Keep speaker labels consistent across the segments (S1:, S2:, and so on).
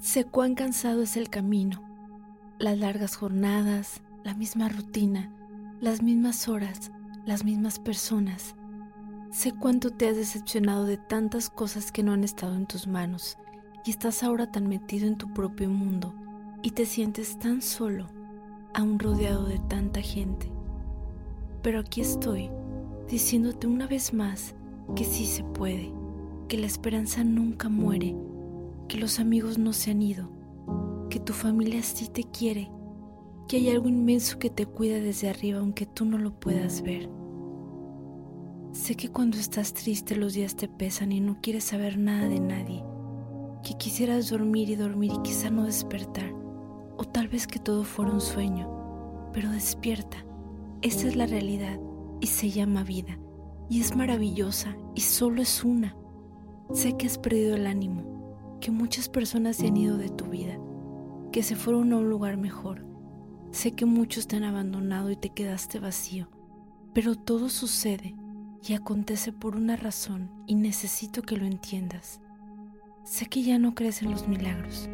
S1: Sé cuán cansado es el camino, las largas jornadas, la misma rutina, las mismas horas, las mismas personas. Sé cuánto te has decepcionado de tantas cosas que no han estado en tus manos y estás ahora tan metido en tu propio mundo y te sientes tan solo, aún rodeado de tanta gente. Pero aquí estoy, diciéndote una vez más que sí se puede, que la esperanza nunca muere que los amigos no se han ido, que tu familia sí te quiere, que hay algo inmenso que te cuida desde arriba aunque tú no lo puedas ver. Sé que cuando estás triste los días te pesan y no quieres saber nada de nadie, que quisieras dormir y dormir y quizá no despertar, o tal vez que todo fuera un sueño, pero despierta. Esta es la realidad y se llama vida, y es maravillosa y solo es una. Sé que has perdido el ánimo, que muchas personas se han ido de tu vida, que se fueron a un lugar mejor. Sé que muchos te han abandonado y te quedaste vacío, pero todo sucede y acontece por una razón y necesito que lo entiendas. Sé que ya no crees en los milagros,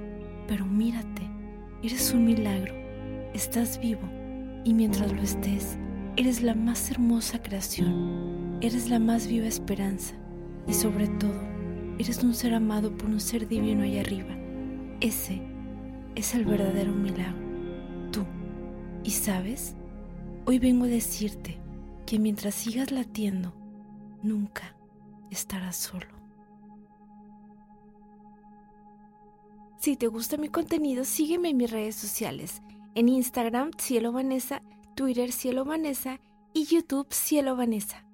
S1: pero mírate, eres un milagro, estás vivo y mientras lo estés, eres la más hermosa creación, eres la más viva esperanza y sobre todo, Eres un ser amado por un ser divino allá arriba. Ese es el verdadero milagro. Tú. ¿Y sabes? Hoy vengo a decirte que mientras sigas latiendo, nunca estarás solo. Si te gusta mi contenido, sígueme en mis redes sociales. En Instagram, Cielo Vanessa, Twitter, Cielo Vanessa y YouTube, Cielo Vanessa.